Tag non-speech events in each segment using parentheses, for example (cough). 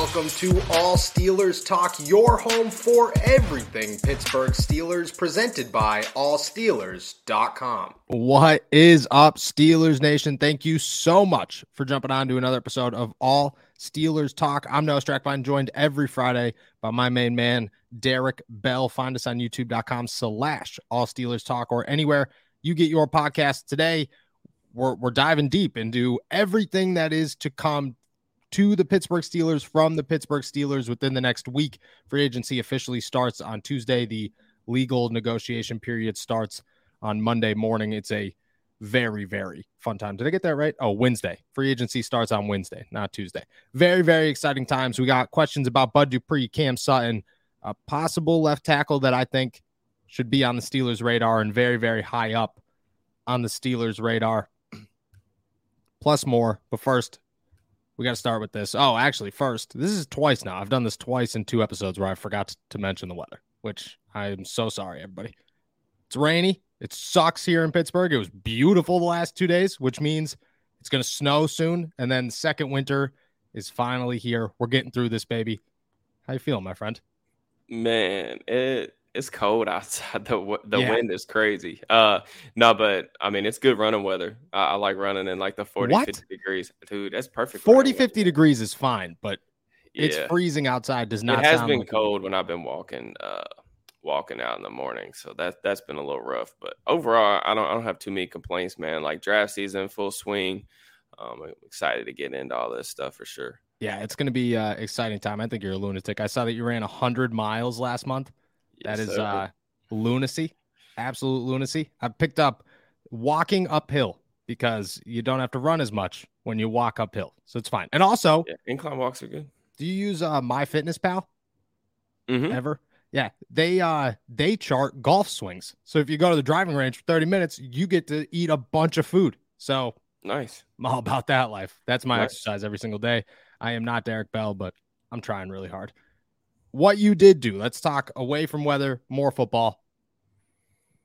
welcome to All Steelers Talk, your home for everything Pittsburgh Steelers, presented by allsteelers.com. What is up, Steelers Nation? Thank you so much for jumping on to another episode of All Steelers Talk. I'm Noah Strackbein, joined every Friday by my main man, Derek Bell. Find us on youtube.com slash All Steelers Talk or anywhere you get your podcast today. We're, we're diving deep into everything that is to come to the Pittsburgh Steelers from the Pittsburgh Steelers within the next week. Free agency officially starts on Tuesday. The legal negotiation period starts on Monday morning. It's a very, very fun time. Did I get that right? Oh, Wednesday. Free agency starts on Wednesday, not Tuesday. Very, very exciting times. We got questions about Bud Dupree, Cam Sutton, a possible left tackle that I think should be on the Steelers' radar and very, very high up on the Steelers' radar. (clears throat) Plus more. But first, we got to start with this. Oh, actually, first, this is twice now. I've done this twice in two episodes where I forgot to mention the weather, which I'm so sorry, everybody. It's rainy. It sucks here in Pittsburgh. It was beautiful the last two days, which means it's going to snow soon. And then second winter is finally here. We're getting through this, baby. How you feeling, my friend? Man, it it's cold outside. (laughs) The the yeah. wind is crazy. Uh, no, but I mean it's good running weather. I, I like running in like the 40, what? 50 degrees, dude. That's perfect. 40, 50 degrees is fine, but yeah. it's freezing outside. Does not. It has been like cold when I've been walking. Uh, walking out in the morning, so that that's been a little rough. But overall, I don't I don't have too many complaints, man. Like draft season, full swing. Um, I'm excited to get into all this stuff for sure. Yeah, it's going to be uh, exciting time. I think you're a lunatic. I saw that you ran 100 miles last month. That is uh, lunacy, absolute lunacy. I picked up walking uphill because you don't have to run as much when you walk uphill, so it's fine. And also, yeah, incline walks are good. Do you use uh, MyFitnessPal? Mm-hmm. Ever? Yeah, they uh they chart golf swings. So if you go to the driving range for 30 minutes, you get to eat a bunch of food. So nice. I'm all about that life. That's my nice. exercise every single day. I am not Derek Bell, but I'm trying really hard what you did do. Let's talk away from weather, more football.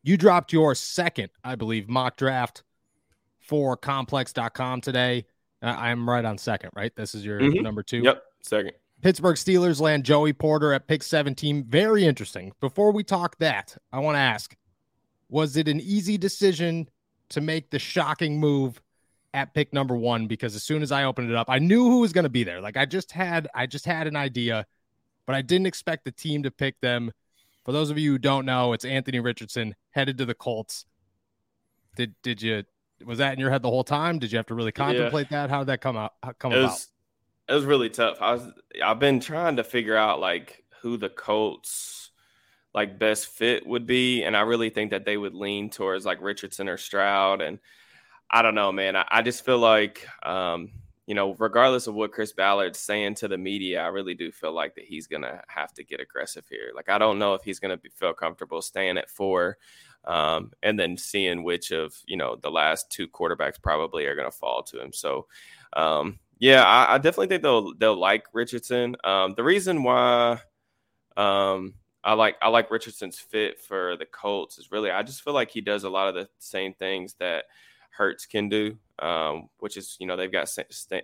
You dropped your second, I believe, mock draft for complex.com today. Uh, I'm right on second, right? This is your mm-hmm. number two. Yep, second. Pittsburgh Steelers land Joey Porter at pick 17. Very interesting. Before we talk that, I want to ask was it an easy decision to make the shocking move at pick number one? Because as soon as I opened it up, I knew who was going to be there. Like I just had, I just had an idea but I didn't expect the team to pick them. For those of you who don't know, it's Anthony Richardson headed to the Colts. Did did you was that in your head the whole time? Did you have to really contemplate yeah. that? How did that come out? Come it about? Was, it was really tough. I was I've been trying to figure out like who the Colts like best fit would be, and I really think that they would lean towards like Richardson or Stroud. And I don't know, man. I, I just feel like um, you know, regardless of what Chris Ballard's saying to the media, I really do feel like that he's gonna have to get aggressive here. Like I don't know if he's gonna feel comfortable staying at four, um, and then seeing which of you know the last two quarterbacks probably are gonna fall to him. So, um, yeah, I, I, definitely think they'll they'll like Richardson. Um, the reason why um, I like I like Richardson's fit for the Colts is really I just feel like he does a lot of the same things that Hurts can do, um, which is, you know, they've got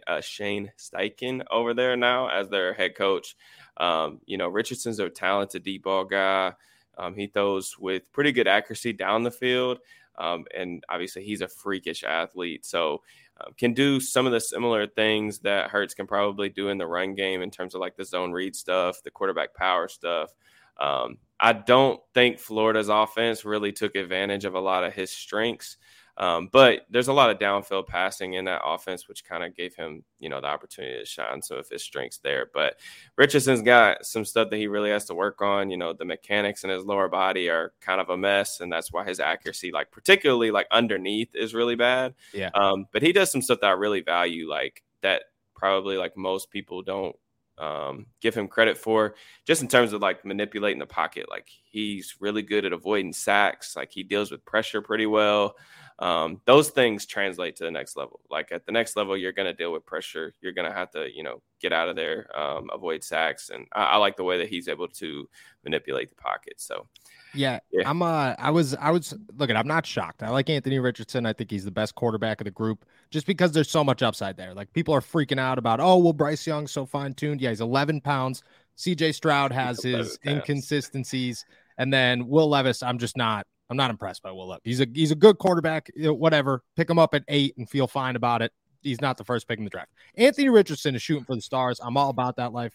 uh, Shane Steichen over there now as their head coach. Um, you know, Richardson's a talented deep ball guy. Um, he throws with pretty good accuracy down the field. Um, and obviously, he's a freakish athlete. So, uh, can do some of the similar things that Hurts can probably do in the run game in terms of like the zone read stuff, the quarterback power stuff. Um, I don't think Florida's offense really took advantage of a lot of his strengths. Um, but there's a lot of downfield passing in that offense, which kind of gave him, you know, the opportunity to shine. So if his strengths there, but Richardson's got some stuff that he really has to work on. You know, the mechanics in his lower body are kind of a mess, and that's why his accuracy, like particularly like underneath, is really bad. Yeah. Um, but he does some stuff that I really value, like that probably like most people don't um, give him credit for just in terms of like manipulating the pocket. Like he's really good at avoiding sacks. Like he deals with pressure pretty well um, those things translate to the next level. Like at the next level, you're going to deal with pressure. You're going to have to, you know, get out of there, um, avoid sacks, and I, I, like the way that he's able to manipulate the pocket. So, yeah, yeah. I'm uh, I was I was looking. I'm not shocked. I like Anthony Richardson. I think he's the best quarterback of the group, just because there's so much upside there. Like people are freaking out about, oh, well, Bryce Young's so fine tuned. Yeah, he's 11 pounds. C.J. Stroud has his inconsistencies, and then Will Levis. I'm just not. I'm not impressed by Will Levis. He's a he's a good quarterback. Whatever. Pick him up at eight and feel fine about it he's not the first pick in the draft. Anthony Richardson is shooting for the stars. I'm all about that life.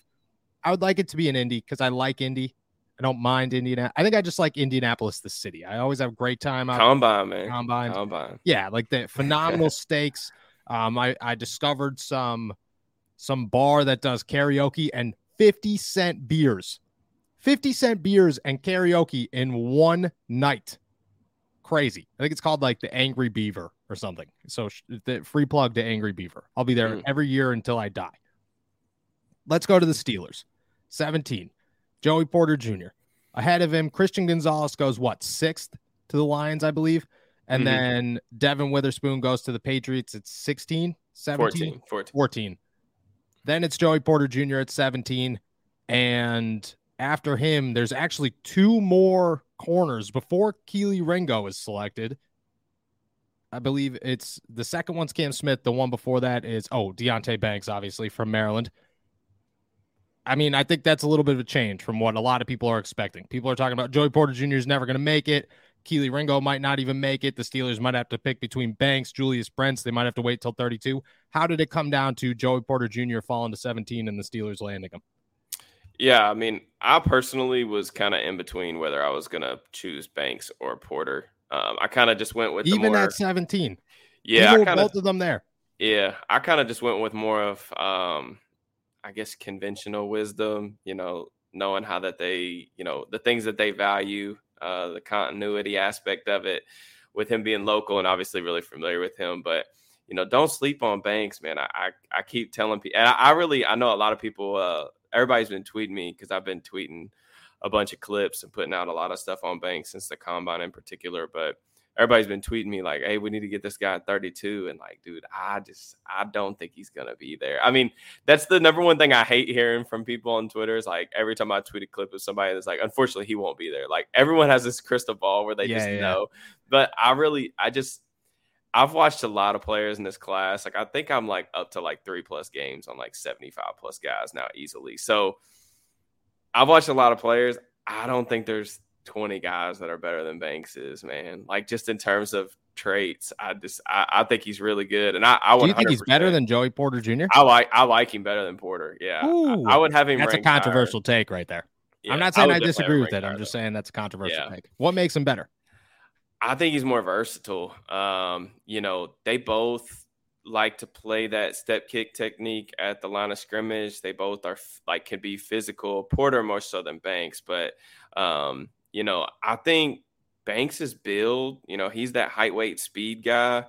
I would like it to be an Indy because I like Indy. I don't mind Indiana. I think I just like Indianapolis, the city. I always have a great time out. Combine, man. Combine. Combine. Yeah, like the phenomenal (laughs) steaks. Um, I, I discovered some some bar that does karaoke and 50 cent beers. 50 cent beers and karaoke in one night. Crazy. I think it's called like the Angry Beaver or something. So the free plug to Angry Beaver. I'll be there mm. every year until I die. Let's go to the Steelers. 17. Joey Porter Jr. Ahead of him, Christian Gonzalez goes what sixth to the Lions, I believe. And mm-hmm. then Devin Witherspoon goes to the Patriots at 16, 17, 14, 14. 14. Then it's Joey Porter Jr. at 17. And after him, there's actually two more corners before Kelee Ringo is selected. I believe it's the second one's Cam Smith. The one before that is oh Deonte Banks, obviously from Maryland. I mean, I think that's a little bit of a change from what a lot of people are expecting. People are talking about Joey Porter Jr. is never going to make it. Kelee Ringo might not even make it. The Steelers might have to pick between Banks, Julius Brents. They might have to wait till 32. How did it come down to Joey Porter Jr. falling to 17 and the Steelers landing him? Yeah, I mean, I personally was kind of in between whether I was going to choose Banks or Porter. Um, I kind of just went with even more, at 17. Yeah, I kinda, both of them there. Yeah, I kind of just went with more of, um, I guess, conventional wisdom. You know, knowing how that they, you know, the things that they value, uh, the continuity aspect of it, with him being local and obviously really familiar with him, but you know, don't sleep on Banks, man. I I, I keep telling people, and I, I, really I know a lot of people. Uh, everybody's been tweeting me because I've been tweeting a bunch of clips and putting out a lot of stuff on Banks since the combine in particular. But everybody's been tweeting me like, "Hey, we need to get this guy at 32." And like, dude, I just I don't think he's gonna be there. I mean, that's the number one thing I hate hearing from people on Twitter is like every time I tweet a clip of somebody that's like, unfortunately, he won't be there. Like everyone has this crystal ball where they yeah, just yeah. know. But I really, I just. I've watched a lot of players in this class. Like I think I'm like up to like three plus games on like 75 plus guys now easily. So I've watched a lot of players. I don't think there's 20 guys that are better than Banks is, man. Like just in terms of traits, I just I, I think he's really good. And I, I would. Do you think he's better than Joey Porter Jr.? I like I like him better than Porter. Yeah, I, I, would have him. That's a controversial higher. take right there. Yeah, I'm not saying I, I disagree with it. I'm just saying that's a controversial yeah. take. What makes him better? I think he's more versatile. Um, you know, they both like to play that step kick technique at the line of scrimmage. They both are like can be physical. Porter more so than Banks, but um, you know, I think Banks' build, you know, he's that height, weight, speed guy,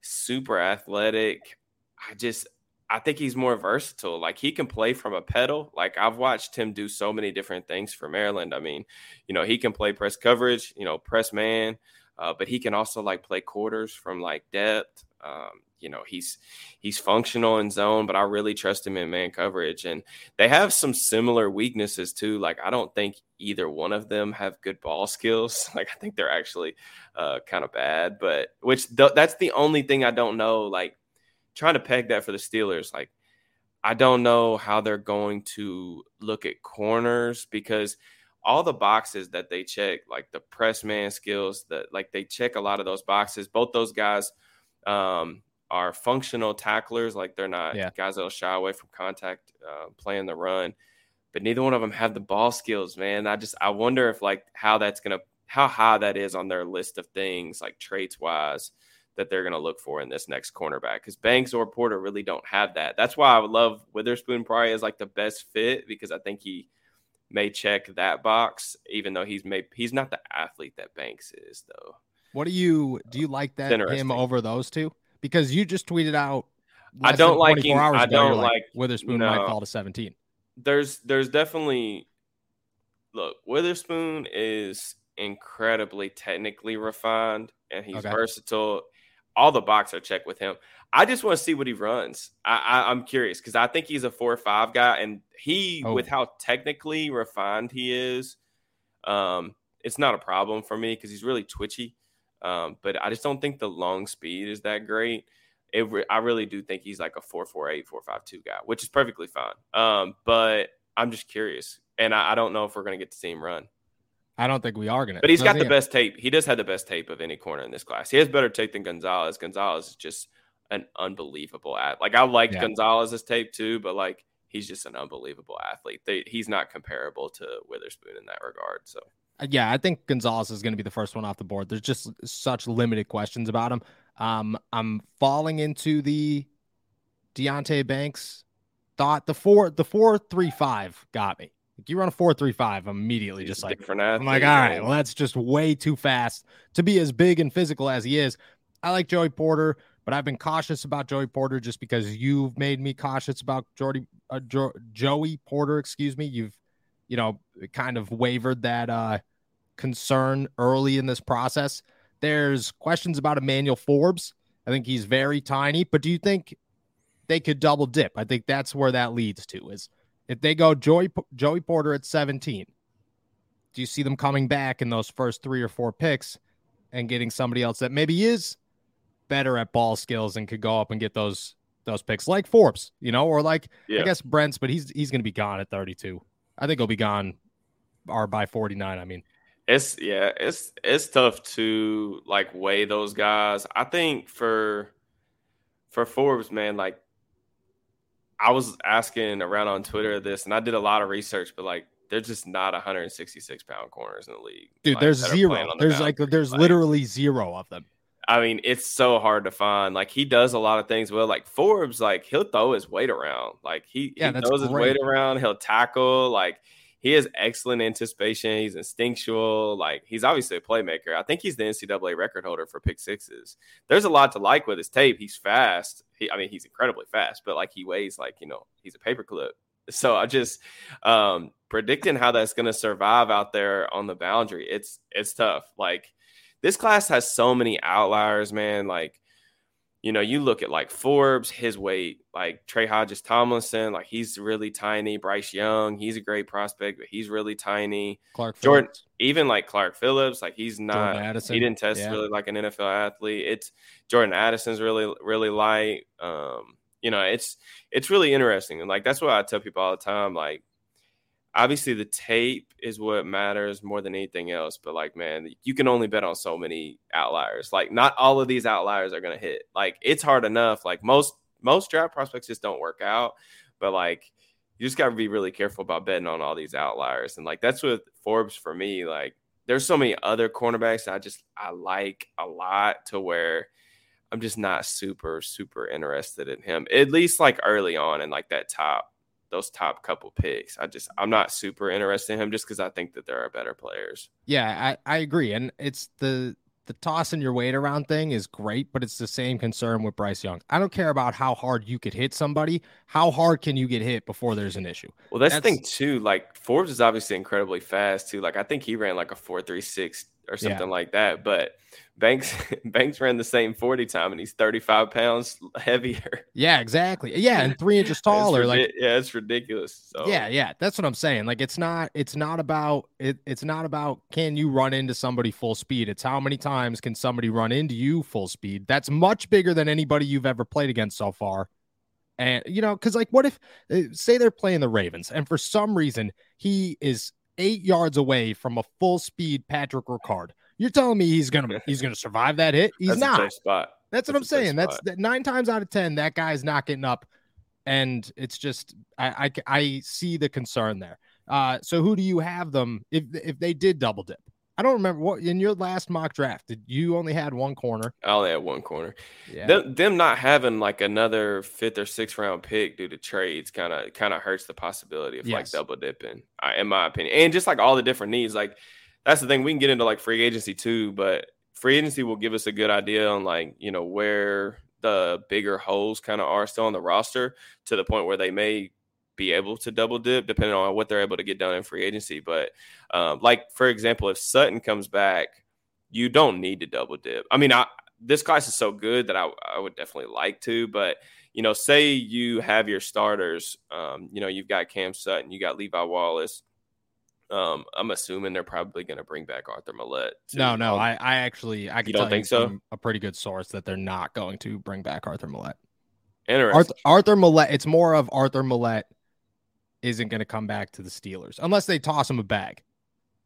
super athletic. I just I think he's more versatile. Like he can play from a pedal. Like I've watched him do so many different things for Maryland. I mean, you know, he can play press coverage, you know, press man, uh, but he can also like play quarters from like depth. Um, you know he's he's functional in zone, but I really trust him in man coverage. And they have some similar weaknesses too. Like I don't think either one of them have good ball skills. (laughs) Like I think they're actually uh, kind of bad. But which th- that's the only thing I don't know. Like trying to peg that for the Steelers, like. I don't know how they're going to look at corners because all the boxes that they check, like the press man skills, that like they check a lot of those boxes. Both those guys um, are functional tacklers, like they're not yeah. guys that'll shy away from contact, uh, playing the run. But neither one of them have the ball skills, man. I just I wonder if like how that's gonna how high that is on their list of things, like traits wise, that they're gonna look for in this next cornerback. Because Banks or Porter really don't have that. That's why I would love Witherspoon probably is like the best fit because I think he may check that box, even though he's made he's not the athlete that Banks is though. What do you do? You like that him over those two? because you just tweeted out. I don't like him. I don't like, like Witherspoon no. might fall to 17. There's there's definitely look Witherspoon is incredibly technically refined and he's okay. versatile. all the box are checked with him. I just want to see what he runs. I, am curious because I think he's a four or five guy, and he, oh. with how technically refined he is, um, it's not a problem for me because he's really twitchy. Um, but I just don't think the long speed is that great. It re- I really do think he's like a four four eight four five two guy, which is perfectly fine. Um, but I'm just curious, and I, I don't know if we're gonna get to see him run. I don't think we are gonna. But he's got the best tape. He does have the best tape of any corner in this class. He has better tape than Gonzalez. Gonzalez is just an unbelievable at. Like I like yeah. Gonzalez's tape too, but like he's just an unbelievable athlete. They, he's not comparable to Witherspoon in that regard. So uh, yeah, I think Gonzalez is going to be the first one off the board. There's just such limited questions about him. Um, I'm falling into the Deonte Banks thought. The four, the four three five got me. Like you run a four three five, I'm immediately He's just like, I'm like, all right, well, that's just way too fast to be as big and physical as he is. I like Joey Porter, but I've been cautious about Joey Porter just because you've made me cautious about Jordy, uh, jo- Joey Porter. Excuse me. You've, you know, kind of wavered that uh, concern early in this process. There's questions about Emmanuel Forbes. I think he's very tiny, but do you think they could double dip? I think that's where that leads to is if they go Joey Joey Porter at 17. Do you see them coming back in those first three or four picks and getting somebody else that maybe is better at ball skills and could go up and get those those picks like Forbes, you know, or like yeah. I guess Brents, but he's he's going to be gone at 32. I think he'll be gone or by 49. I mean, it's yeah, it's it's tough to like weigh those guys. I think for for Forbes, man, like I was asking around on Twitter this, and I did a lot of research, but like there's just not 166 pound corners in the league. Dude, like, there's zero. The there's like there's like, literally zero of them. I mean, it's so hard to find. Like he does a lot of things well. Like Forbes, like he'll throw his weight around. Like he, yeah, he throws great. his weight around. He'll tackle. Like he has excellent anticipation. He's instinctual. Like he's obviously a playmaker. I think he's the NCAA record holder for pick sixes. There's a lot to like with his tape. He's fast. He, I mean, he's incredibly fast, but like he weighs like you know he's a paperclip. (laughs) So I just um, predicting how that's going to survive out there on the boundary. It's it's tough. Like this class has so many outliers, man. Like you know, you look at like Forbes, his weight, like Trey Hodges Tomlinson, like he's really tiny. Bryce Young, he's a great prospect, but he's really tiny. Clark Jordan, Phillips. even like Clark Phillips, like he's not. He didn't test yeah. really like an NFL athlete. It's Jordan Addison's really really light. Um, you know, it's it's really interesting, and like that's what I tell people all the time. Like obviously the tape is what matters more than anything else but like man you can only bet on so many outliers. Like not all of these outliers are going to hit. Like it's hard enough. Like most most draft prospects just don't work out but like you just got to be really careful about betting on all these outliers and like that's what forbes for me like there's so many other cornerbacks i just i like a lot to where i'm just not super super interested in him at least like early on in like that top those top couple picks. I just I'm not super interested in him just because I think that there are better players. Yeah, I, I agree. And it's the the tossing your weight around thing is great, but it's the same concern with Bryce Young. I don't care about how hard you could hit somebody. How hard can you get hit before there's an issue? Well, that's, that's the thing too. Like Forbes is obviously incredibly fast too. Like I think he ran like a four three six or something yeah. like that. But Banks (laughs) Banks ran the same 40 time and he's 35 pounds heavier. (laughs) Yeah, exactly. Yeah, and three inches taller. like yeah, it's ridiculous. So. Yeah, yeah. That's what I'm saying. Like it's not it's not about it, it's not about can you run into somebody full speed. It's how many times can somebody run into you full speed. That's much bigger than anybody you've ever played against so far. And you know, because like what if uh, say they're playing the Ravens and for some reason he is eight yards away from a full speed Patrick Ricard. You're telling me he's gonna (laughs) he's gonna survive that hit? He's That's not. spot. That's, That's what I'm saying. That's that nine times out of ten that guy's not getting up, and it's just I I, I see the concern there. Uh, so who do you have them if if they did double dip? I don't remember what in your last mock draft did you only had one corner? I only had one corner. Yeah. Them, them not having like another fifth or sixth round pick due to trades kind of kind of hurts the possibility of yes. like double dipping, in my opinion. And just like all the different needs, like that's the thing. We can get into like free agency too, but free agency will give us a good idea on like you know where the bigger holes kind of are still on the roster to the point where they may be able to double dip depending on what they're able to get done in free agency. But um, like for example, if Sutton comes back, you don't need to double dip. I mean, I this class is so good that I, I would definitely like to. But you know, say you have your starters. Um, you know, you've got Cam Sutton, you got Levi Wallace. Um, I'm assuming they're probably going to bring back Arthur Maulet. Too. No, no, I, I actually I can don't think so. A pretty good source that they're not going to bring back Arthur Maulet. Interesting. Arthur, Arthur Maulet. It's more of Arthur Maulet isn't going to come back to the Steelers unless they toss him a bag.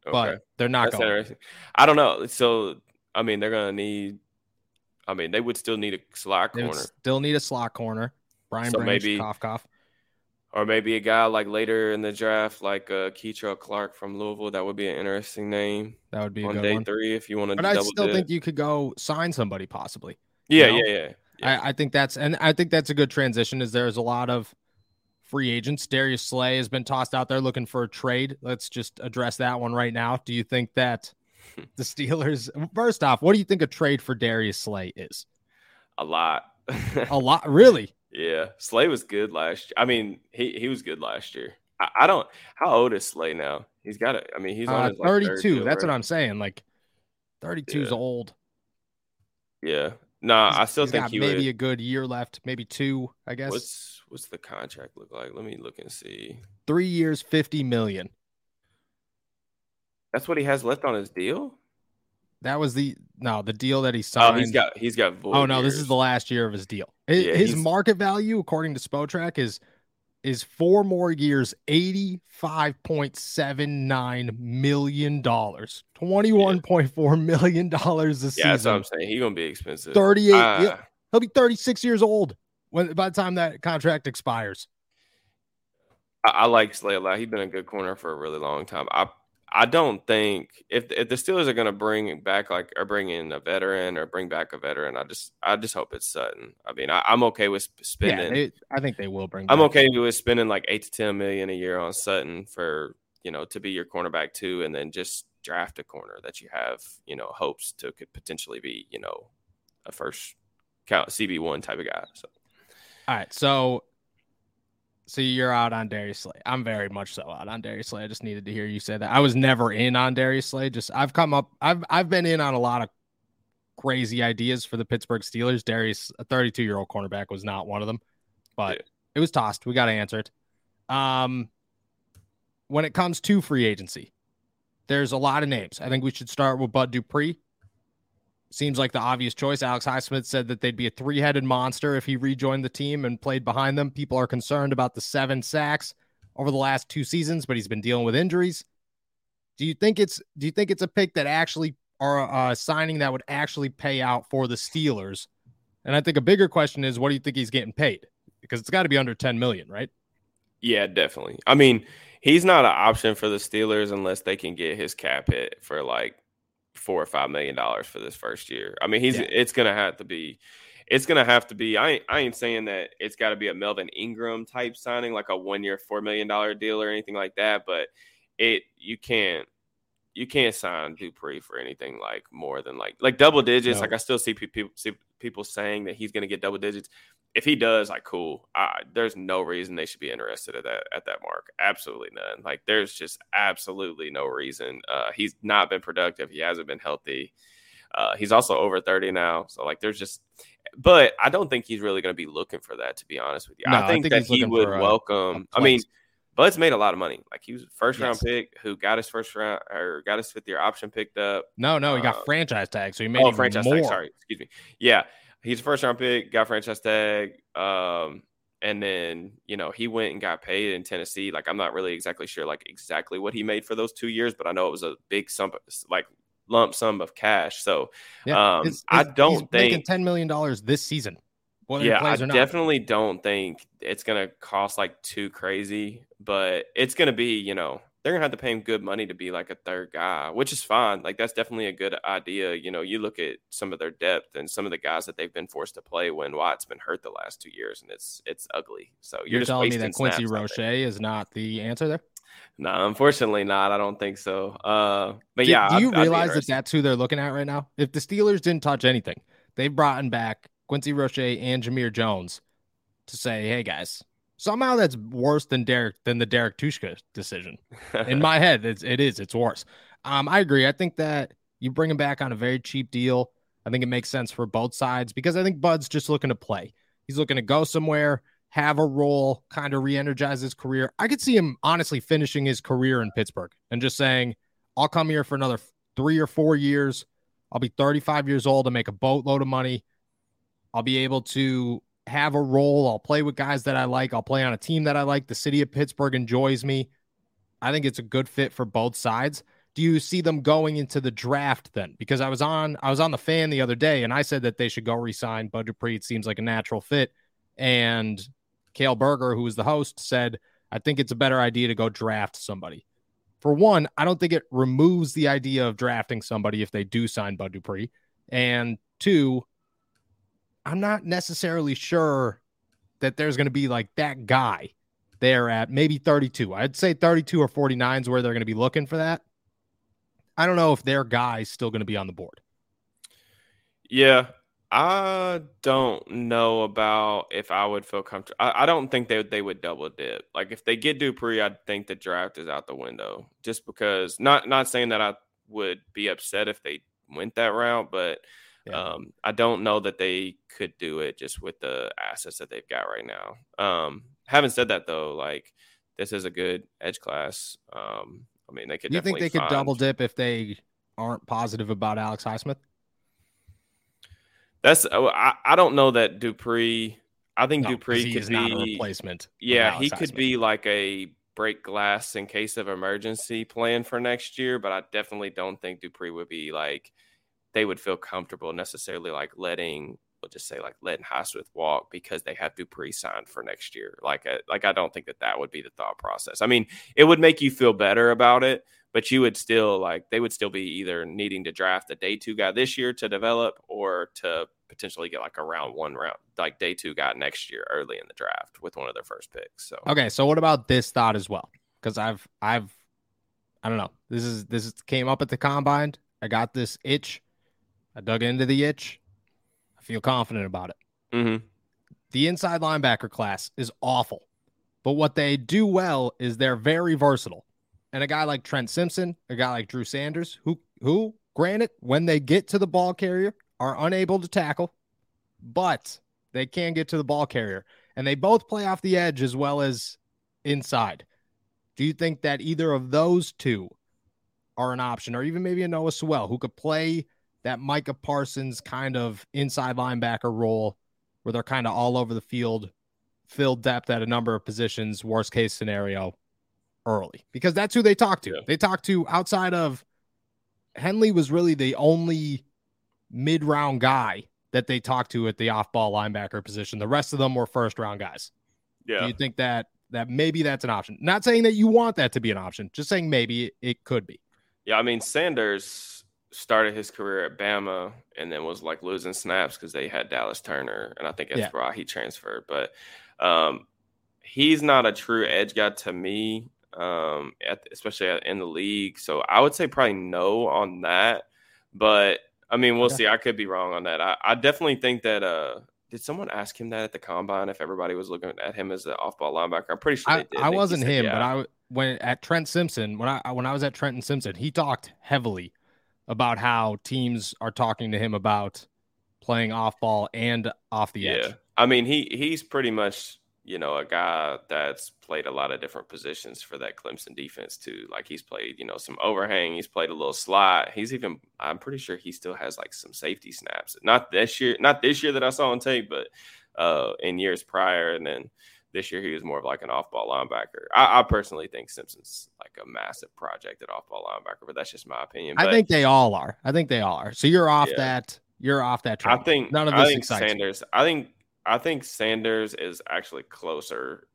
Okay. But they're not That's going. I don't know. So I mean, they're going to need. I mean, they would still need a slot corner. Still need a slot corner. Brian so Branch, maybe, cough cough. Or maybe a guy like later in the draft, like uh, Kei'Trel Clark from Louisville. That would be an interesting name. That would be on day one. three if you want to. But I still dip. think you could go sign somebody possibly. Yeah, you know? yeah, yeah. yeah. I, I think that's and I think that's a good transition. Is there's a lot of free agents. Darius Slay has been tossed out there looking for a trade. Let's just address that one right now. Do you think that (laughs) the Steelers, first off, what do you think a trade for Darius Slay is? A lot. a lot, really? (laughs) Yeah, Slay was good last. year. I mean, he he was good last year. I, I don't. How old is Slay now? He's got it. I mean, he's on uh, his, like, 32. That's right? what I'm saying. Like, 32 is yeah. old. Yeah. No, nah, I still think he maybe would. a good year left, maybe two. I guess. What's what's the contract look like? Let me look and see. Three years, fifty million. That's what he has left on his deal. That was the no the deal that he signed. Oh, he's got he's got. oh no, years. this is the last year of his deal. His, yeah, his market value, according to Spotrac, is is four more years, eighty five point seven nine million dollars, twenty one point four million dollars a season. Yeah, that's what I'm saying. He's gonna be expensive. Thirty eight. Uh, yeah, he'll be thirty six years old when by the time that contract expires. I, I like Slay a lot. He's been a good corner for a really long time. I I don't think if if the Steelers are going to bring back like or bring in a veteran or bring back a veteran, I just I just hope it's Sutton. I mean, I, am okay with spending. Yeah, I think they will bring. I'm okay with spending like eight to ten million a year on Sutton for you know to be your cornerback too, and then just draft a corner that you have you know hopes to could potentially be you know a first count CB one type of guy. So, all right, so so you're out on Darius Slay. I'm very much so out on Darius Slay. I just needed to hear you say that. I was never in on Darius Slay. Just I've come up. I've I've been in on a lot of crazy ideas for the Pittsburgh Steelers. Darius, a 32 year old cornerback, was not one of them, but yeah. it was tossed. We got to answer it. Um, when it comes to free agency, there's a lot of names. I think we should start with Bud Dupree seems like the obvious choice. Alex Highsmith said that they'd be a three headed monster if he rejoined the team and played behind them. People are concerned about the seven sacks over the last two seasons, but he's been dealing with injuries. Do you think it's do you think it's a pick that actually are a signing that would actually pay out for the Steelers? And I think a bigger question is what do you think he's getting paid? Because it's got to be under 10 million, right? Yeah, definitely. I mean, he's not an option for the Steelers unless they can get his cap hit for like four or five million dollars for this first year. I mean, he's yeah. it's gonna have to be it's gonna have to be. I ain't, I ain't saying that it's got to be a Melvin Ingram type signing, like a one year four million dollar deal or anything like that. But it you can't you can't sign Dupree for anything like more than like like double digits. No. Like I still see people see people saying that he's gonna get double digits if he does, like, cool. Uh, there's no reason they should be interested at that at that mark. Absolutely none. Like, there's just absolutely no reason. Uh, he's not been productive. He hasn't been healthy. Uh, he's also over 30 now. So, like, there's just, but I don't think he's really going to be looking for that, to be honest with you. No, I, think I, think that he would for, welcome. I mean, Bud's made a lot of money. Like, he was a first round yes. pick who got his first round or got his fifth year option picked up. No, no, he got uh, franchise tag. So he made oh, franchise more. tag. Sorry. Excuse me. Yeah he's a first round pick, got franchise tag. Um, and then you know he went and got paid in Tennessee. Like I'm not really exactly sure like exactly what he made for those two years, but I know it was a big sum, like lump sum of cash. So yeah, um, it's, it's, I don't think ten million dollars this season. Yeah, I definitely don't think it's gonna cost like too crazy, but it's gonna be you know they're gonna have to pay him good money to be like a third guy, which is fine. Like that's definitely a good idea. You know, you look at some of their depth and some of the guys that they've been forced to play when Watt's been hurt the last two years, and it's it's ugly. So you're, you're just telling me that Quincy Roche is not the answer there. No, unfortunately not. I don't think so. Uh, but do, yeah, do you I'd, realize I'd that that's who they're looking at right now? If the Steelers didn't touch anything, they've brought in back Quincy Roche and Jamir Jones to say, "Hey guys, Somehow that's worse than Derek than the Derrek Tuszka decision. In my (laughs) head, it's it is it's worse. Um, I agree. I think that you bring him back on a very cheap deal. I think it makes sense for both sides because I think Bud's just looking to play. He's looking to go somewhere, have a role, kind of re-energize his career. I could see him honestly finishing his career in Pittsburgh and just saying, "I'll come here for another three or four years. I'll be 35 years old and make a boatload of money. I'll be able to have a role. I'll play with guys that I like. I'll play on a team that I like. The city of Pittsburgh enjoys me. I think it's a good fit for both sides. Do you see them going into the draft then? Because I was on I was on the fan the other day and I said that they should go resign Bud Dupree. It seems like a natural fit. And Kale Berger, who was the host, said, I think it's a better idea to go draft somebody. For one, I don't think it removes the idea of drafting somebody if they do sign Bud Dupree. And two, I'm not necessarily sure that there's going to be like that guy there at maybe 32. I'd say 32 or 49 is where they're going to be looking for that. I don't know if their guy's still going to be on the board. Yeah, I don't know about if I would feel comfortable. I, I, don't think they they would double dip. Like if they get Dupree, I think the draft is out the window. Just because not not saying that I would be upset if they went that route, but yeah. Um, I don't know that they could do it just with the assets that they've got right now. Um, having said that, though, like this is a good edge class. Um, I mean, they could. You think they find... could double dip if they aren't positive about Alex Highsmith? That's oh, I, I don't know that Dupree. I think no, Dupree could be a replacement. Yeah, he could be like a break glass in case of emergency plan for next year, but I definitely don't think Dupree would be like they would feel comfortable necessarily like letting we'll just say like letting Highsmith walk because they have to pre-sign for next year. Like, a, uh, like I don't think that that would be the thought process. I mean, it would make you feel better about it, but you would still like they would still be either needing to draft a day two guy this year to develop or to potentially get like a round one round like day two guy next year early in the draft with one of their first picks. So okay, so what about this thought as well? Because I've I've I don't know. This is this is, came up at the combine. I got this itch I dug into the itch. I feel confident about it. Mm-hmm. The inside linebacker class is awful, but what they do well is they're very versatile. And a guy like Trent Simpson, a guy like Drew Sanders, who who, granted, when they get to the ball carrier, are unable to tackle, but they can get to the ball carrier, and they both play off the edge as well as inside. Do you think that either of those two are an option, or even maybe a Noah Sewell who could play that Micah Parsons kind of inside linebacker role where they're kind of all over the field, fill depth at a number of positions, worst case scenario early. Because that's who they talk to. Yeah. They talk to outside of Henley was really the only mid round guy that they talked to at the off ball linebacker position. The rest of them were first round guys. Yeah. Do you think that that maybe that's an option? Not saying that you want that to be an option, just saying maybe it could be. Yeah, I mean Sanders started his career at Bama and then was like losing snaps because they had Dallas Turner, and I think that's yeah. why he transferred. But um, he's not a true edge guy to me, um, at, especially in the league. So I would say probably no on that. But I mean, we'll yeah. see. I could be wrong on that. I, I definitely think that. Uh, did someone ask him that at the combine? If everybody was looking at him as an off-ball linebacker, I'm pretty sure I, I wasn't him, yeah. but I when at Trent Simpson when I when I was at Trenton Simpson, he talked heavily about how teams are talking to him about playing off ball and off the yeah. edge. I mean, he he's pretty much you know a guy that's played a lot of different positions for that Clemson defense too. Like he's played you know some overhang, he's played a little slot. He's even I'm pretty sure he still has like some safety snaps. Not this year, not this year that I saw on tape, but uh in years prior, and then this year, he was more of like an off-ball linebacker. I, I personally think Simpson's like a massive project at off-ball linebacker, but that's just my opinion. But, I think they all are. I think they all are. So you're off yeah. that. You're off that. track. I think none of this I think Sanders. I think I think Sanders is actually closer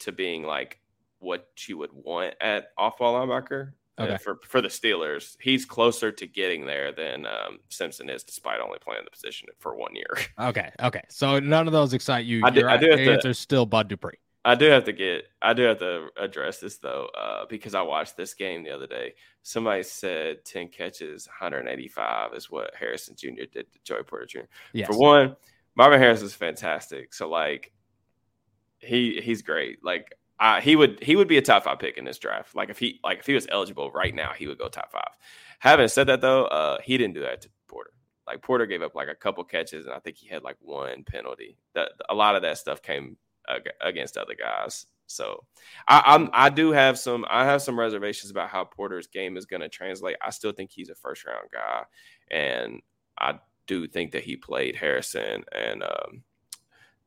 to being like what you would want at off-ball linebacker. Uh, okay. for for the Steelers, he's closer to getting there than um, Simpson is, despite only playing the position for one year. (laughs) Okay, okay. So none of those excite you. I do. I do have to, answer still Bud Dupree. I do have to get. I do have to address this though, uh, because I watched this game the other day. Somebody said ten catches, 185 is what Harrison Jr. did to Joey Porter Jr. Yes. For one, Marvin Harris is fantastic. So like, he he's great. Like uh, he would he would be a top five pick in this draft. Like if he like if he was eligible right now, he would go top five. Having said that though, uh, he didn't do that to Porter. like Porter gave up like a couple catches, and I think he had like one penalty. That a lot of that stuff came against other guys. So I, I'm I do have some I have some reservations about how Porter's game is going to translate. I still think he's a first round guy, and I do think that he played Harrison and um,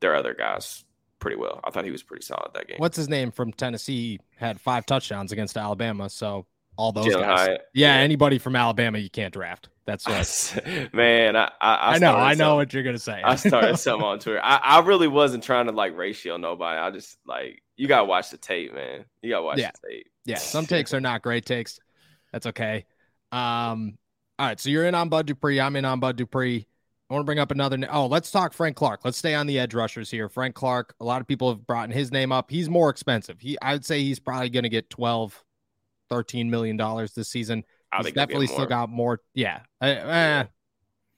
their other guys pretty well. I thought he was pretty solid that game. What's his name from Tennessee? Had five touchdowns against Alabama. So all those Jalen guys. Hyatt. Yeah, anybody from Alabama you can't draft. That's (laughs) what man. I I, I know. I know what you're gonna say. I started (laughs) something on Twitter. I, I really wasn't trying to like ratio nobody. I just like you gotta watch the tape, man. You gotta watch Yeah. the tape. yeah, some takes are not great takes. That's okay. Um, all right, so you're in on Bud Dupree. I'm in on Bud Dupree. I want to bring up another. Oh, let's talk Frank Clark. Let's stay on the edge rushers here. Frank Clark. A lot of people have brought his name up. He's more expensive. He, I would say, he's probably going to get 12, 13 million dollars this season. I he's definitely still got more. Yeah. Uh, uh,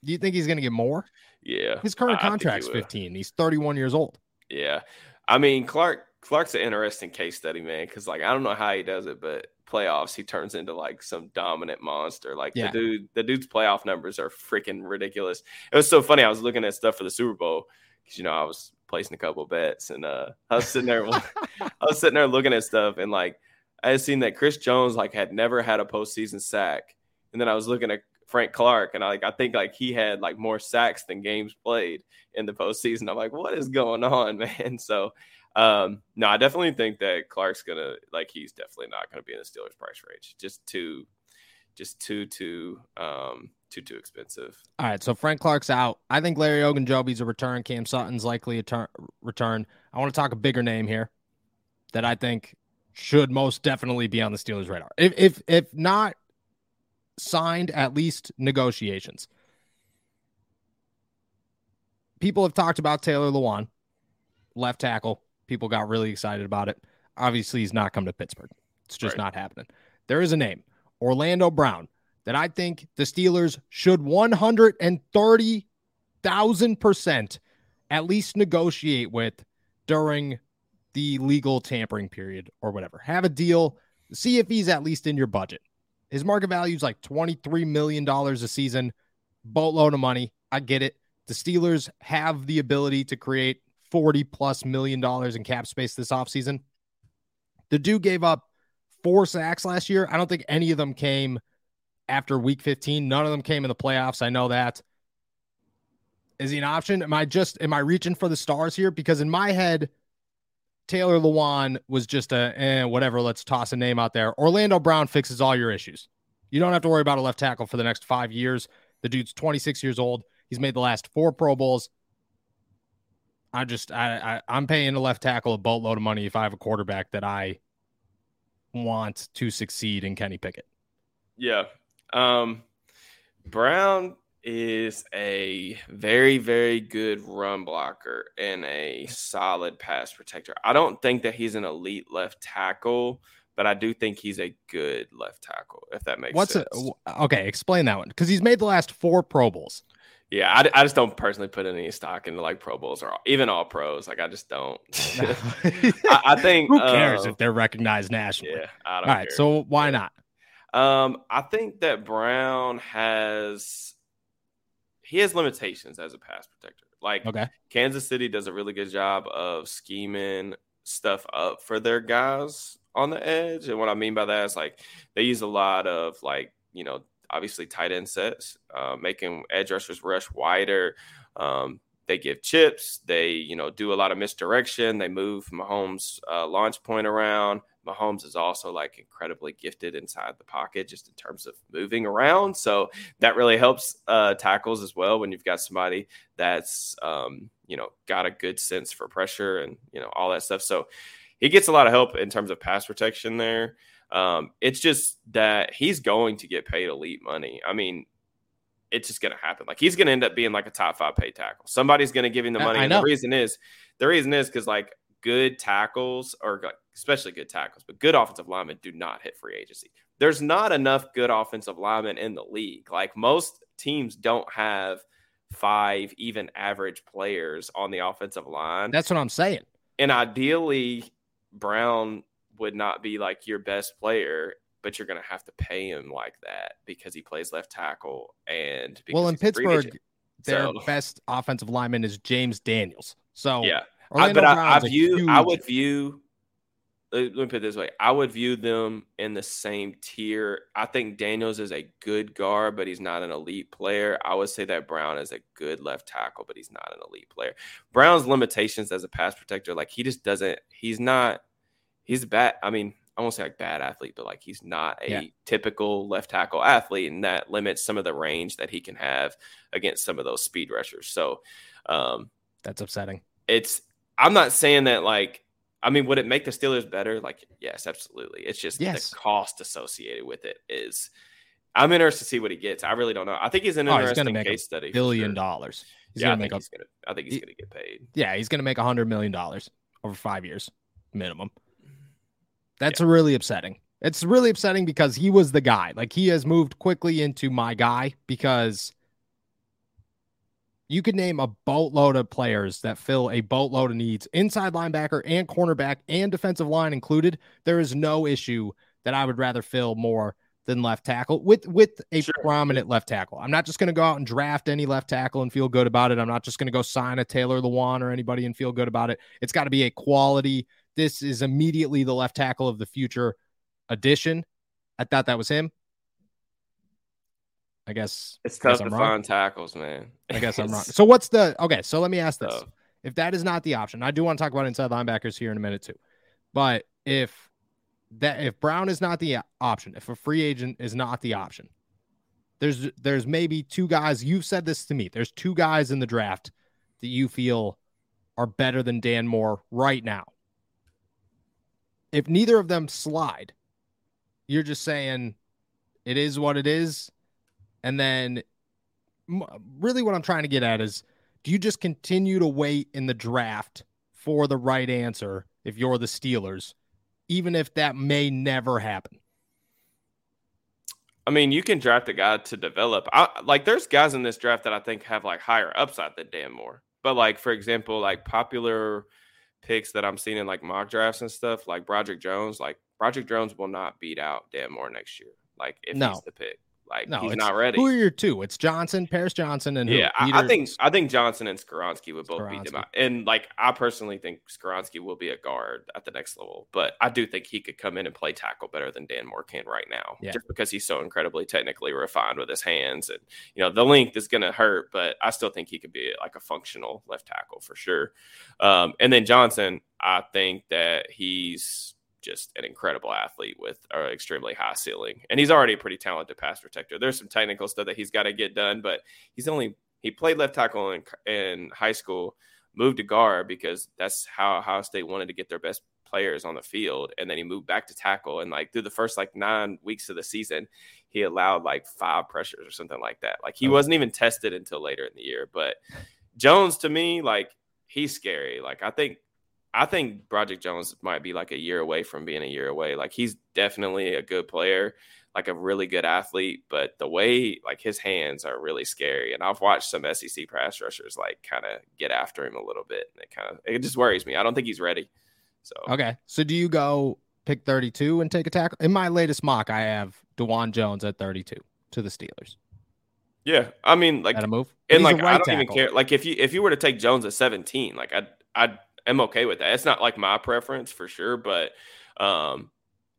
do you think he's going to get more? Yeah, His current I- I contract's will. 15. He's 31 years old. Yeah, I mean Clark. Clark's an interesting case study, man. Because like I don't know how he does it, but playoffs he turns into like some dominant monster. Like Yeah. the dude, the dude's playoff numbers are freaking ridiculous. It was so funny. I was looking at stuff for the Super Bowl because you know I was placing a couple bets, and uh, I was sitting there, (laughs) I was sitting there looking at stuff, and like I had seen that Chris Jones like had never had a postseason sack, and then I was looking at Frank Clark, and I like I think like he had like more sacks than games played in the postseason. I'm like, what is going on, (laughs) man? So um no, I definitely think that Clark's gonna like he's definitely not gonna be in the Steelers price range. Just too just too too um too too expensive. All right, so Frank Clark's out. I think Larry Ogunjobi's a return. Cam Sutton's likely a turn, return. I want to talk a bigger name here that I think should most definitely be on the Steelers' radar. If if if not signed, at least negotiations. People have talked about Taylor Lewan, left tackle. People got really excited about it. Obviously, he's not coming to Pittsburgh. It's just Right. not happening. There is a name, Orlando Brown, that I think the Steelers should 130,000% at least negotiate with during the legal tampering period or whatever. Have a deal, see if he's at least in your budget. His market value is like $23 million a season, boatload of money. I get it. The Steelers have the ability to create 40 plus million dollars in cap space this offseason. The dude gave up four sacks last year. I don't think any of them came after week 15. None of them came in the playoffs. I know that. Is he an option? Am I just am I reaching for the stars here? Because in my head, Taylor Lewan was just a eh, whatever. Let's toss a name out there. Orlando Brown fixes all your issues. You don't have to worry about a left tackle for the next five years. The dude's 26 years old. He's made the last four Pro Bowls. I just I, I I'm paying a left tackle a boatload of money if I have a quarterback that I want to succeed in Kenny Pickett. Yeah. Um Brown is a very, very good run blocker and a solid pass protector. I don't think that he's an elite left tackle, but I do think he's a good left tackle, if that makes What's sense. Okay, explain that one because he's made the last four Pro Bowls. Yeah, I, I just don't personally put any stock into like Pro Bowls or even all pros. Like I just don't. (laughs) (laughs) I, I think Who cares um, if they're recognized nationally? Yeah, I don't. right, care. so why not? Um, I think that Brown has he has limitations as a pass protector. Like Okay, Kansas City does a really good job of scheming stuff up for their guys on the edge. And what I mean by that is like they use a lot of like, you know, obviously tight end sets, uh, making edge rushers rush wider. Um, they give chips. They, you know, do a lot of misdirection. They move Mahomes' uh, launch point around. Mahomes is also like incredibly gifted inside the pocket, just in terms of moving around. So that really helps uh, tackles as well when you've got somebody that's um, you know got a good sense for pressure and you know all that stuff. So he gets a lot of help in terms of pass protection there. Um, it's just that he's going to get paid elite money. I mean, it's just going to happen. Like he's going to end up being like a top five paid tackle. Somebody's going to give him the money. And the reason is the reason is because like good tackles or like, especially good tackles, but good offensive linemen do not hit free agency. There's not enough good offensive linemen in the league. Like most teams don't have five even average players on the offensive line. that's what I'm saying. and ideally Brown would not be like your best player but you're going to have to pay him like that because he plays left tackle and well in Pittsburgh their so, best offensive lineman is James Daniels. So yeah, I, but I, I view huge... I would view let me put it this way I would view them in the same tier. I think Daniels is a good guard, but he's not an elite player. I would say that Brown is a good left tackle, but he's not an elite player. Brown's limitations as a pass protector, like he just doesn't, he's not, he's a bad. I mean, I won't say like bad athlete, but like he's not a yeah. typical left tackle athlete, and that limits some of the range that he can have against some of those speed rushers. So um, that's upsetting. It's I'm not saying that like I mean, would it make the Steelers better? Like, yes, absolutely. It's just yes. the cost associated with it is. I'm interested to see what he gets. I really don't know. I think he's an oh, interesting he's make case study. Billion sure. dollars. He's yeah, I make. He's gonna, I think he's he, gonna get paid. Yeah, he's gonna make a hundred million dollars over five years minimum. That's yeah. really upsetting. It's really upsetting because he was the guy. Like he has moved quickly into my guy because you could name a boatload of players that fill a boatload of needs inside linebacker and cornerback and defensive line included. There is no issue that I would rather fill more than left tackle with with a sure. prominent left tackle. I'm not just going to go out and draft any left tackle and feel good about it. I'm not just going to go sign a Taylor Lewan or anybody and feel good about it. It's got to be a quality. This is immediately the left tackle of the future addition. I thought that was him. I guess it's tough to find tackles, man. I guess I'm wrong. (laughs) So what's the okay? So let me ask this: tough. if that is not the option, I do want to talk about inside linebackers here in a minute too. But if that if Brown is not the option, if a free agent is not the option, there's there's maybe two guys. You've said this to me. There's two guys in the draft that you feel are better than Dan Moore right now. If neither of them slide, you're just saying it is what it is and then really what I'm trying to get at is do you just continue to wait in the draft for the right answer if you're the Steelers, even if that may never happen? I mean, you can draft a guy to develop. I, like, there's guys in this draft that I think have like higher upside than Dan Moore. But like, for example, like popular picks that I'm seeing in like mock drafts and stuff, like Broderick Jones. Like Broderick Jones will not beat out Dan Moore next year. Like if no. he's the pick. Like no, he's not ready. Who are your two? It's Johnson, Paris Johnson, and yeah, I, I, think I think Johnson and Skoronski would both beat out. And like I personally think Skoronski will be a guard at the next level, but I do think he could come in and play tackle better than Dan Moore can right now, yeah. just because he's so incredibly technically refined with his hands, and you know the length is going to hurt, but I still think he could be like a functional left tackle for sure. Um, and then Johnson, I think that he's just an incredible athlete with an extremely high ceiling. And he's already a pretty talented pass protector. There's some technical stuff that he's got to get done, but he's only he played left tackle in, in high school, moved to guard because that's how Ohio State wanted to get their best players on the field. And then he moved back to tackle. And like through the first like nine weeks of the season, he allowed like five pressures or something like that. Like he wasn't even tested until later in the year. But Jones to me, like he's scary. Like I think I think Broderick Jones might be like a year away from being a year away. Like he's definitely a good player, like a really good athlete, but the way like his hands are really scary. And I've watched some SEC pass rushers like kind of get after him a little bit, and it kind of it just worries me. I don't think he's ready. So okay, so do you go pick 32 and take a tackle? In my latest mock, I have Dawand Jones at 32 to the Steelers. Yeah, I mean, like a move, and like right I don't tackle. even care. Like if you if you were to take Jones at 17, like I'd I'd am okay with that. It's not like my preference for sure, but um,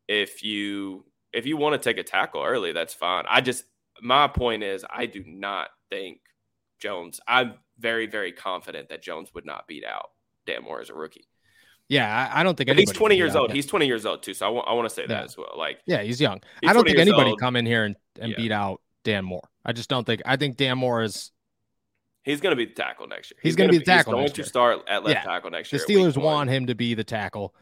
if you if you want to take a tackle early, that's fine. I just my point is I do not think Jones. I'm very very confident that Jones would not beat out Dan Moore as a rookie. Yeah, I, don't think he's 20 years old. He's 20 years old too, so I, w- I want to say yeah. that as well. Like, yeah, he's young. He's I don't think anybody old. come in here and, and yeah. beat out Dan Moore. I just don't think. I think Dan Moore is He's going to be the tackle next year. He's, he's going to be the tackle. He's going to start at left yeah. tackle next year. The Steelers want him to be the tackle.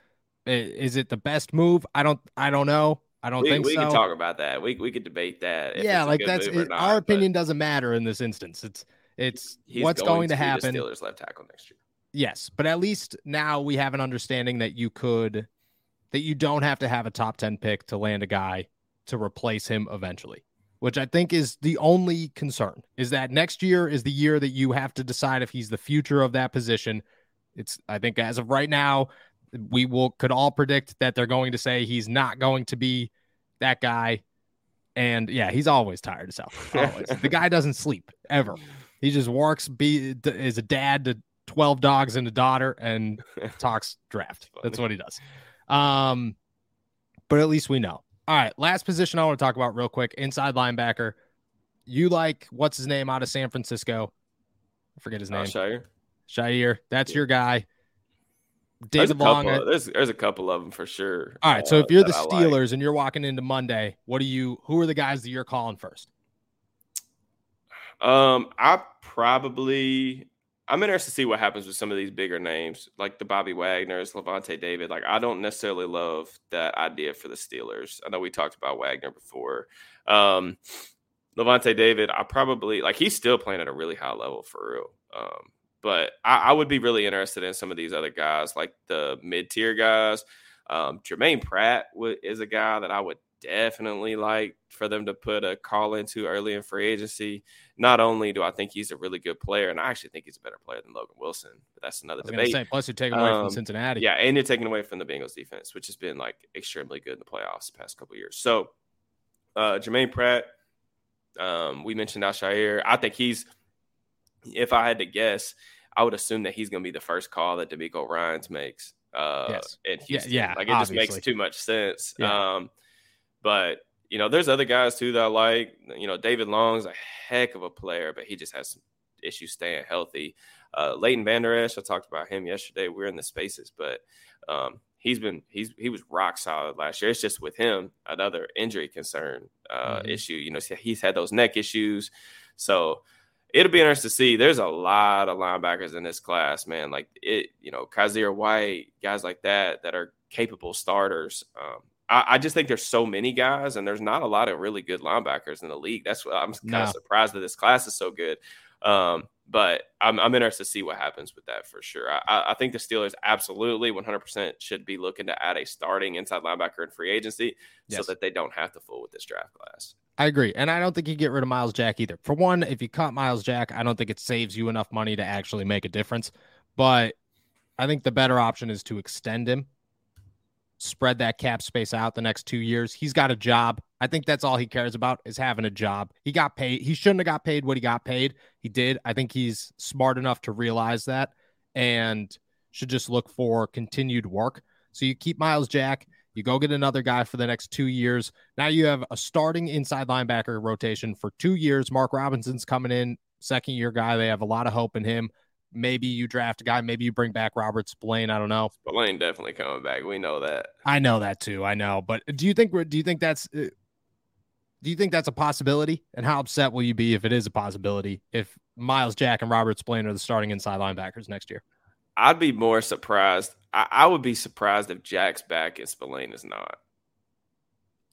Is it the best move? I don't. I don't know. I don't we, think we so. can talk about that. We we could debate that. Yeah, like that's it, not, our opinion doesn't matter in this instance. It's it's what's going, going to, to happen. Steelers left tackle next year. Yes, but at least now we have an understanding that you could that you don't have to have a top 10 pick to land a guy to replace him eventually which I think is the only concern is that next year is the year that you have to decide if he's the future of that position. It's I think as of right now, we will could all predict that they're going to say he's not going to be that guy. And yeah, he's always tired as hell. (laughs) Always. the guy doesn't sleep ever. He just works, be is a dad to 12 dogs and a daughter and (laughs) talks draft. That's what he does. Um, but at least we know. All right, last position I want to talk about real quick inside linebacker. You like what's his name out of San Francisco? I forget his Uh, name. Shire. Shair. That's Yeah. your guy. There's a Long. couple. Of, there's there's a couple of them for sure. All right, so uh, if you're the I like. Steelers and you're walking into Monday, what do you? Who are the guys that you're calling first? Um, I probably I'm interested to see what happens with some of these bigger names, like the Bobby Wagner's, Lavonte David. Like, I don't necessarily love that idea for the Steelers. I know we talked about Wagner before. Um, Lavonte David, I probably like he's still playing at a really high level for real. Um, but I, I would be really interested in some of these other guys, like the mid tier guys. Um, Germaine Pratt would, is a guy that I would definitely like for them to put a call into early in free agency. Not only do I think he's a really good player, and I actually think he's a better player than Logan Wilson, but that's another I was going to debate. say. Plus, you're taking away Um, from Cincinnati. Yeah, and you're taking away from the Bengals defense, which has been like extremely good in the playoffs the past couple years. So, uh, Germaine Pratt, um, we mentioned Al-Shaair. I think he's, if I had to guess, I would assume that he's going to be the first call that DeMeco Ryans makes. Uh, Yes. in Yeah, yeah, like it just makes too much sense. Yeah. Um, but you know, there's other guys too that I like. You know, David Long's a heck of a player, but he just has some issues staying healthy. Uh, Leighton Vander Esch, I talked about him yesterday. We're in the spaces, but um, he's been he's he was rock solid last year. It's just with him another injury concern uh, Mhm. issue. You know, he's had those neck issues, so it'll be interesting to see. There's a lot of linebackers in this class, man. Like it, you know, Kyzir White, guys like that that are capable starters. Um, I, I just think there's so many guys, and there's not a lot of really good linebackers in the league. That's what I'm kind No. of surprised that this class is so good. Um, but I'm, I'm interested to see what happens with that for sure. I- I, think the Steelers absolutely 100% should be looking to add a starting inside linebacker in free agency Yes. so that they don't have to fool with this draft class. I agree. And I don't think you get rid of Myles Jack either. For one, if you cut Myles Jack, I don't think it saves you enough money to actually make a difference. But I think the better option is to extend him, spread that cap space out the next two years. He's got a job. I think that's all he cares about is having a job. He got paid. He shouldn't have got paid what he got paid. He did. I think he's smart enough to realize that and should just look for continued work. So you keep Myles Jack. You go get another guy for the next two years. Now you have a starting inside linebacker rotation for two years. Mark Robinson's coming in, second year guy. They have a lot of hope in him. Maybe you draft a guy. Maybe you bring back Robert Spillane. I don't know. But Lane definitely coming back. We know that. I know that too. I know. But do you think? Do you think that's? uh, Do you think that's a possibility? And how upset will you be if it is a possibility? If Myles Jack and Robert Spillane are the starting inside linebackers next year? I'd be more surprised. I, I would be surprised if Jack's back and Spillane is not.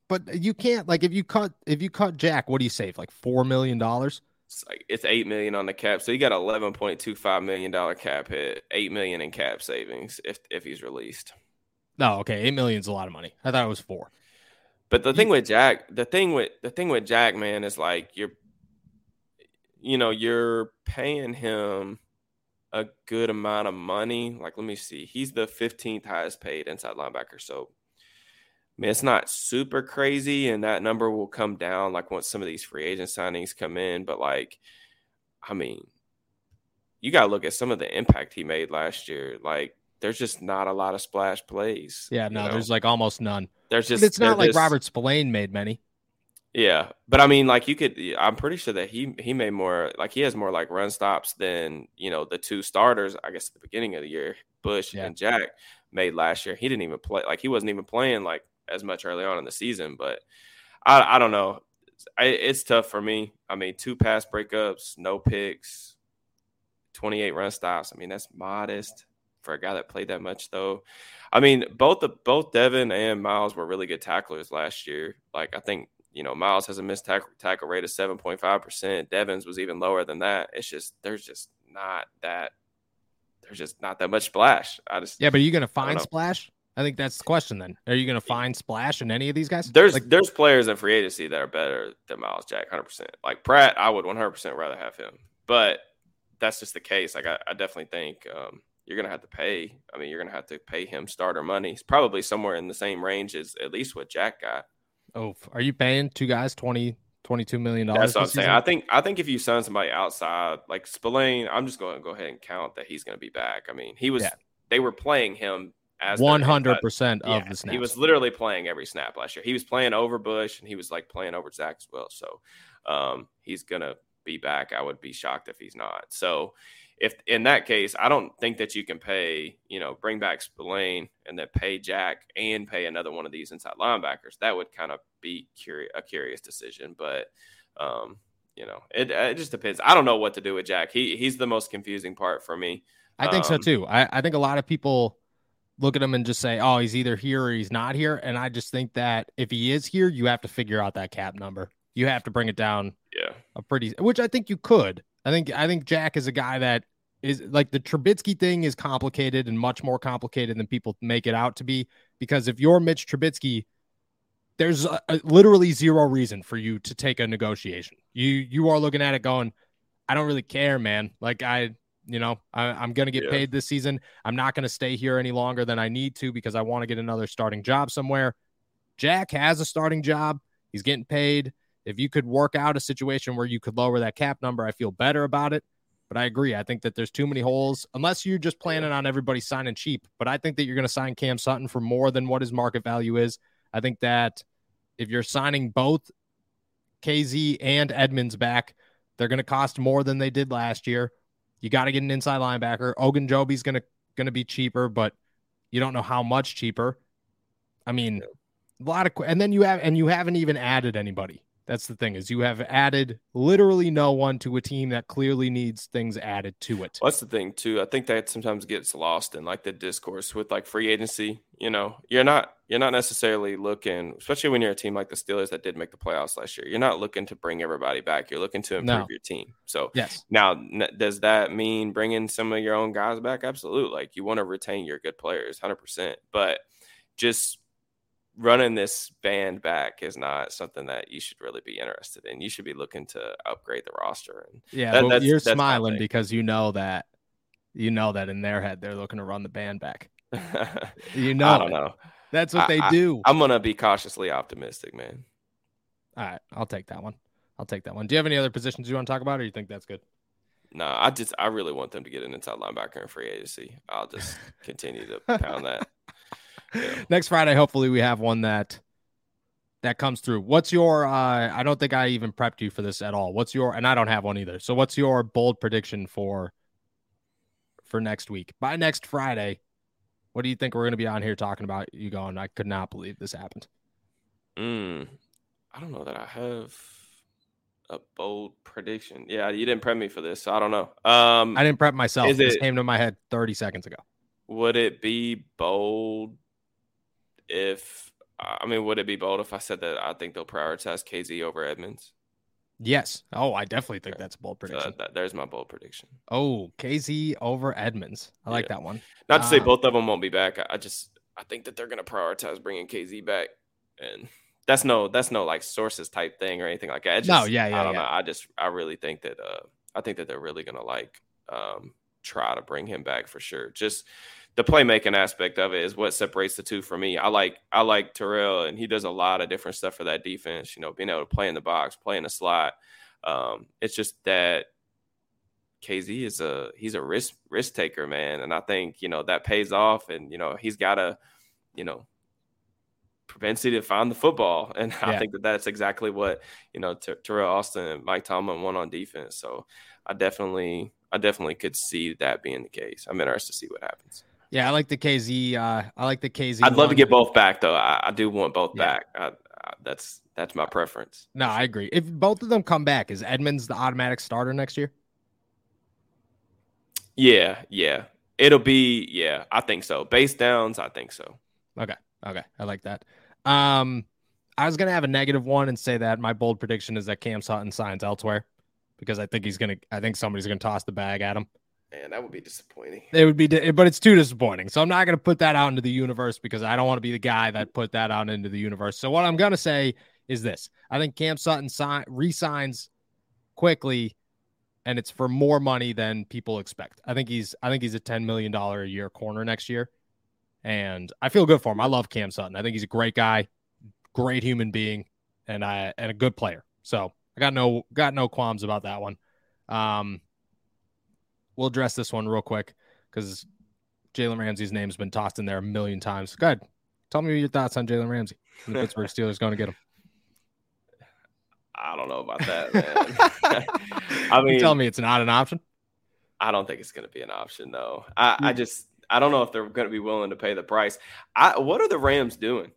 But you can't like if you cut if you cut Jack, what do you save? Like four million dollars? It's like it's eight million on the cap, so you got eleven point two five million dollar cap hit, eight million in cap savings if if he's released. No, okay, eight million is a lot of money. I thought it was four. But the thing with Jack, the thing with the thing with Jack, man, is like you're, you know, you're paying him a good amount of money. Like, let me see, he's the 15th highest paid inside linebacker. So, I mean, it's not super crazy, and that number will come down like once some of these free agent signings come in. But like, I mean, you got to look at some of the impact he made last year. Like, there's just not a lot of splash plays. Yeah, no, know? there's like almost none. there's just But it's not like just- Robert Spillane made many. Yeah, but I mean, like you could. I'm pretty sure that he he made more. Like he has more like run stops than you know the two starters. I guess at the beginning of the year, Bush Yeah. and Jack made last year. He didn't even play. Like he wasn't even playing like as much early on in the season. But I I don't know. I, it's tough for me. I mean, two pass breakups, no picks, 28 run stops. I mean, that's modest for a guy that played that much, though. I mean, both the both Devin and Myles were really good tacklers last year. Like I think you know Myles has a missed tackle tackle rate of 7.5 percent. Devins was even lower than that. It's just there's just not that there's just not that much splash. I just Yeah, but are you gonna find. Splash? I think that's the question then. Are you gonna find Splash in any of these guys? There's like there's players in free agency that are better than Myles Jack, hundred percent. Like Pratt, I would one hundred percent rather have him, but that's just the case. Like I, I definitely think um, you're gonna have to pay. I mean, you're gonna have to pay him starter money. He's probably somewhere in the same range as at least what Jack got. Oh, are you paying two guys 20, 22 million dollars? That's what I'm saying. I think I think if you sign somebody outside like Spillane, I'm just going to go ahead and count that he's going to be back. I mean, he was Yeah. they were playing him one hundred percent of Yeah, the snaps. He was literally playing every snap last year. He was playing over Bush and he was like playing over Zach as well. So um, he's gonna be back. I would be shocked if he's not. So if in that case, I don't think that you can pay, you know, bring back Spillane and then pay Jack and pay another one of these inside linebackers. That would kind of be curious, a curious decision, but um, you know, it, it just depends. I don't know what to do with Jack. He he's the most confusing part for me. I think so um, too. I, I think a lot of people look at him and just say, "Oh, he's either here or he's not here." And I just think that if he is here, you have to figure out that cap number. You have to bring it down Yeah. a pretty, which I think you could. I think I think Jack is a guy that is like the Trubisky thing is complicated and much more complicated than people make it out to be. Because if you're Mitch Trubisky, there's a, a- literally zero reason for you to take a negotiation. You you are looking at it going, I don't really care, man. Like I, you know, I, I'm gonna get Yeah. paid this season. I'm not gonna stay here any longer than I need to because I want to get another starting job somewhere. Jack has a starting job. He's getting paid. If you could work out a situation where you could lower that cap number, I feel better about it. But I agree. I think that there's too many holes, unless you're just planning on everybody signing cheap. But I think that you're going to sign Cam Sutton for more than what his market value is. I think that if you're signing both Kazee and Edmunds back, they're going to cost more than they did last year. You got to get an inside linebacker. Ogunjobi's going to be cheaper, but you don't know how much cheaper. I mean, a lot of and then you have and you haven't even added anybody. That's the thing is you have added literally no one to a team that clearly needs things added to it. Well, that's the thing too. I think that sometimes gets lost in like the discourse with like free agency. You know, you're not you're not necessarily looking, especially when you're a team like the Steelers that did make the playoffs last year. You're not looking to bring everybody back. You're looking to improve No. your team. So Yes. now, n- does that mean bringing some of your own guys back? Absolutely. Like you want to retain your good players, hundred percent. But just running this band back is not something that you should really be interested in. You should be looking to upgrade the roster. And Yeah, That- that's- you're that's smiling because you know that you know that in their head they're looking to run the band back. (laughs) You know, I don't it. know. That's what I- they do. I'm gonna be cautiously optimistic, man. All right, I'll take that one. I'll take that one. Do you have any other positions you want to talk about, or you think that's good? No, I just I really want them to get an inside linebacker in free agency. I'll just (laughs) continue to pound that. (laughs) Next Friday, hopefully, we have one that that comes through. What's your? uh I don't think I even prepped you for this at all. What's your? And I don't have one either. So, what's your bold prediction for for next week? By next Friday, what do you think we're going to be on here talking about? You going? I could not believe this happened. Mm, I don't know that I have a bold prediction. Yeah, you didn't prep me for this, so I don't know. Um, I didn't prep myself. Is This it- came to my head 30 seconds ago. would it be bold if I mean, would it be bold if I said that I think they'll prioritize Kazee over Edmunds? Yes. Oh, I definitely think Okay. that's a bold prediction. that, that- there's my bold prediction. oh, Kazee over Edmunds. I like Yeah. that one. Not to say Ah. both of them won't be back. I, just I think that they're going to prioritize bringing Kazee back, and that's no that's no like sources type thing or anything like that. It's No, yeah, yeah, I don't yeah. know. I just I really think that uh I think that they're really going to like um try to bring him back for sure. Just the playmaking aspect of it is what separates the two for me. I like I like Terrell, and he does a lot of different stuff for that defense. You know, being able to play in the box, play in the slot. Um, it's just that Kazee is a he's a risk risk taker, man, and I think you know that pays off. And you know he's got a you know propensity to find the football, (laughs) and I think that that's exactly what you know Ter- Teryl Austin and Mike Tomlin want on defense. So I definitely I definitely could see that being the case. I'm interested to see what happens. Yeah, I like the Kazee. Uh, I like the Kazee. I'd love to get both back though. I, I do want both Yeah. back. I, I, that's that's my preference. No, I agree. If both of them come back, is Edmunds the automatic starter next year? Yeah, yeah. It'll be yeah. I think so. Base downs. I think so. Okay. Okay, I like that. Um, I was gonna have a negative one and say that my bold prediction is that Cam Sutton signs elsewhere because I think he's gonna. I think somebody's gonna toss the bag at him. Man, that would be disappointing. It would be, but it's too disappointing. So I'm not going to put that out into the universe because I don't want to be the guy that put that out into the universe. So what I'm going to say is this: I think Cam Sutton sign resigns quickly, and it's for more money than people expect. I think he's, I think he's a 10 million dollar a year corner next year, and I feel good for him. I love Cam Sutton. I think he's a great guy, great human being and I and a good player. So I got no got no qualms about that one. Um, we'll address this one real quick because Jalen Ramsey's name's been tossed in there a million times. Go ahead. Tell me your thoughts on Jalen Ramsey. The Pittsburgh (laughs) Steelers going to get him. I don't know about that, (laughs) man. (laughs) I mean, you tell me it's not an option. I don't think it's going to be an option, though. I, I hmm. just I don't know if they're going to be willing to pay the price. I what are the Rams doing?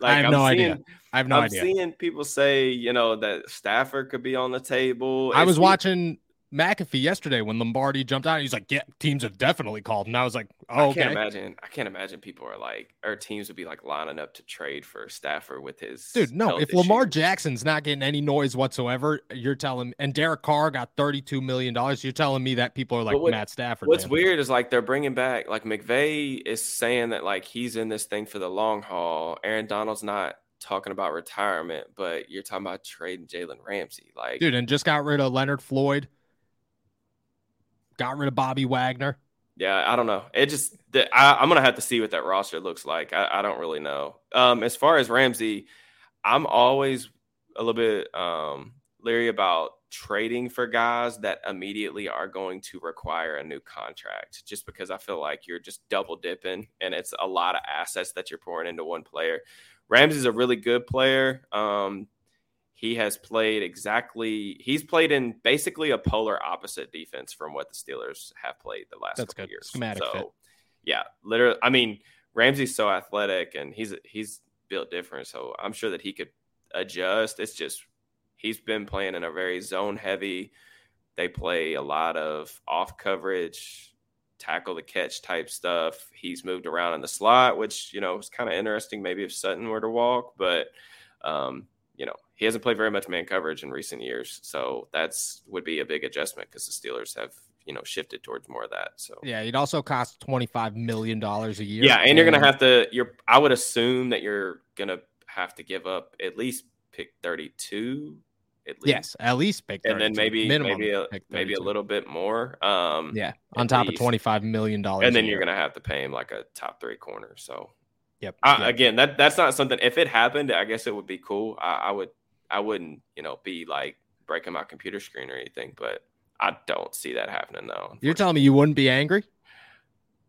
Like, I have I'm no seeing, idea. I have no I'm idea. I'm seeing people say, you know, that Stafford could be on the table. I was he, watching McAfee yesterday when Lombardi jumped out. He's like, "Yeah, teams have definitely called." And I was like, "Oh, I can't imagine. I can't imagine people are like, or teams would be like lining up to trade for Stafford with his dude. No, if issues. Lamar Jackson's not getting any noise whatsoever, you're telling, and Derek Carr got 32 million dollars. You're telling me that people are like what, Matt Stafford. What's man. weird is like they're bringing back like McVay is saying that like he's in this thing for the long haul. Aaron Donald's not talking about retirement, but you're talking about trading Jalen Ramsey, like dude, and just got rid of Leonard Floyd got rid of Bobby Wagner. Yeah, I don't know. It just I, am gonna have to see what that roster looks like. I, I don't really know. Um, as far as Ramsey, I'm always a little bit um, leery about trading for guys that immediately are going to require a new contract, just because I feel like you're just double dipping and it's a lot of assets that you're pouring into one player. Ramsey's a really good player. Um, he has played exactly he's played in basically a polar opposite defense from what the Steelers have played the last That's couple good. years. Schematic so fit. yeah, literally I mean Ramsey's so athletic and he's he's built different, so I'm sure that he could adjust. It's just he's been playing in a very zone heavy. They play a lot of off coverage, tackle the catch type stuff. He's moved around in the slot, which you know is kind of interesting. Maybe if Sutton were to walk, but um, you know he hasn't played very much man coverage in recent years, so that's would be a big adjustment because the Steelers have you know shifted towards more of that. So yeah, it also costs twenty five million dollars a year. Yeah, and you're gonna have to. You're I would assume that you're gonna have to give up at least pick thirty two. At least. Yes, at least pick, 32, and then maybe maybe a, maybe a little bit more. Um, yeah, on top least. of twenty five million dollars, and then you're gonna have to pay him like a top three corner. So Yep. I, yep. Again, that that's not something. If it happened, I guess it would be cool. I, I would I wouldn't, you know, be like breaking my computer screen or anything, but I don't see that happening though. You're telling me you wouldn't be angry?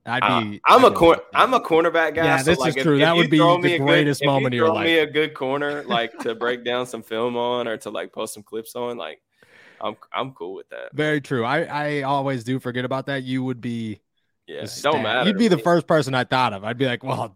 I'd be. I'm I'd a cor- I'm a cornerback guy. Yeah, so this like is true. If, that would be the greatest good, moment of your life. me a good corner, like to break down some film on or to like post some clips on, like I'm I'm cool with that. Very true. I I always do forget about that. You would be. Yeah, don't matter. You'd be the first person I thought of. I'd be like, well,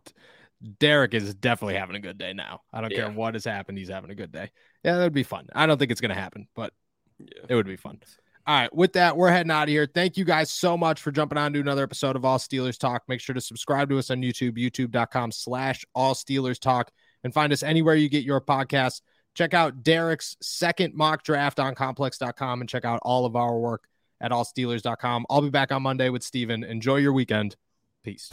Derek is definitely having a good day now. I don't yeah. care what has happened. He's having a good day. Yeah, that would be fun. I don't think it's going to happen, but yeah. it would be fun. All right. With that, we're heading out of here. Thank you guys so much for jumping on to another episode of All Steelers Talk. Make sure to subscribe to us on YouTube, youtube.com slash All Steelers Talk, and find us anywhere you get your podcasts. Check out Derek's second mock draft on complex.com and check out all of our work at allsteelers.com. I'll be back on Monday with Steven. Enjoy your weekend. Peace.